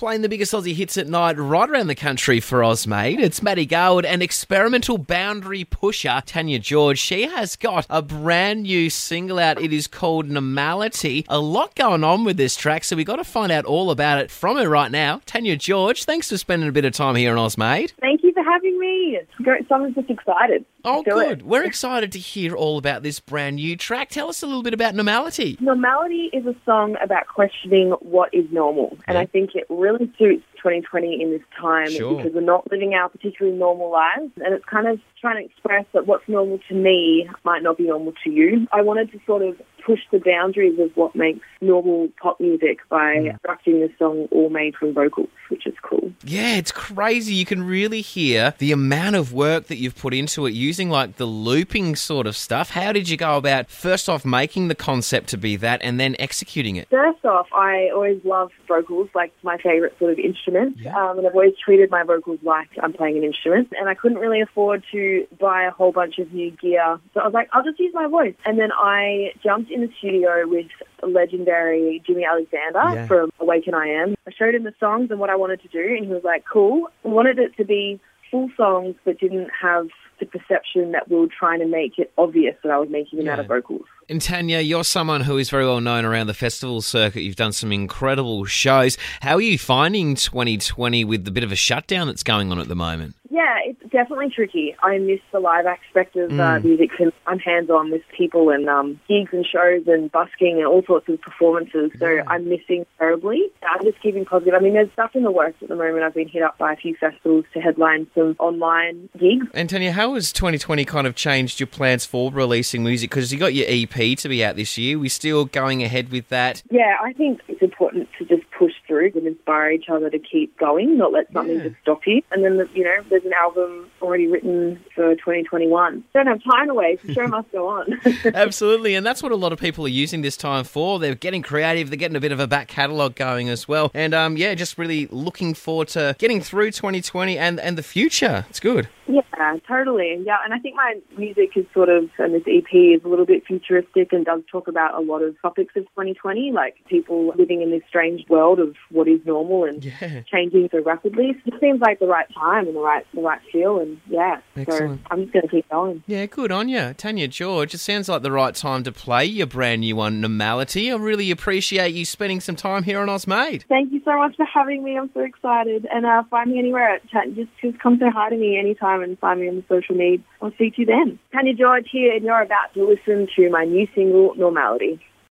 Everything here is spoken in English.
Playing the biggest Aussie hits at night right around the country for Oz, mate. It's Maddie Garwood and experimental boundary pusher Tanya George. She has got a brand new single out. It is called Normality. A lot going on with this track, so we got to find out all about it from her right now. Tanya George, thanks for spending a bit of time here on Oz, mate. Thank for having me. It's great. Someone's just excited. Oh, Do good. it. We're excited to hear all about this brand new track. Tell us a little bit about Normality. Normality is a song about questioning what is normal. And Yeah. I think it really suits 2020 in this time Sure. because we're not living our particularly normal lives. And it's kind of trying to express that what's normal to me might not be normal to you. I wanted to sort of push the boundaries of what makes normal pop music by structuring the song all made from vocals, which is cool. Yeah, it's crazy. You can really hear the amount of work that you've put into it using like the looping sort of stuff. How did you go about first off making the concept to be that and then executing it? First off, I always love vocals, like my favorite sort of instrument. Yeah. Um, and I've always treated my vocals like I'm playing an instrument. And I couldn't really afford to buy a whole bunch of new gear. So I was like, I'll just use my voice. And then I jumped in the studio with legendary Jimmy Alexander Yeah. from Awaken I Am. I showed him the songs and what I wanted to do. And he was like, cool. I wanted it to be full songs, but didn't have the perception that we were trying to make it obvious that I was making them out of vocals. And Tanya, you're someone who is very well known around the festival circuit. You've done some incredible shows. How are you finding 2020 with the bit of a shutdown that's going on at the moment? Yeah, it's definitely tricky. I miss the live aspect of uh, Mm. music and I'm hands-on with people and um, gigs and shows and busking and all sorts of performances. So Yeah. I'm missing terribly. I'm just keeping positive. I mean, there's stuff in the works at the moment. I've been hit up by a few festivals to headline some online gigs. And Tanya, how has 2020 kind of changed your plans for releasing music? Because you got your EP to be out this year. We're still going ahead with that? Yeah, I think it's important to just push through and inspire each other to keep going, not let something Yeah. just stop you. And then, you know, there's an album already written for 2021. Don't have time to waste. The show must go on. Absolutely, and that's what a lot of people are using this time for. They're getting creative, they're getting a bit of a back catalogue going as well. And um, yeah, just really looking forward to getting through 2020 and, and the future. It's good. Yeah, totally. Yeah, and I think my music is sort of, and this EP is a little bit futuristic and does talk about a lot of topics of 2020, like people living in this strange world of what is normal and Yeah. changing so rapidly. So it seems like the right time and the right the right feel, and yeah. Excellent. So I'm just going to keep going. Yeah, good on you. Tanya George, it sounds like the right time to play your brand new one, Normality. I really appreciate you spending some time here on Oz, mate. Thank you so much for having me. I'm so excited. And uh, find me anywhere at Chat. Just, just come say hi to me anytime and find me on the social media. I'll to you then. Tanya George here, and you're about to listen to my new single, Normality.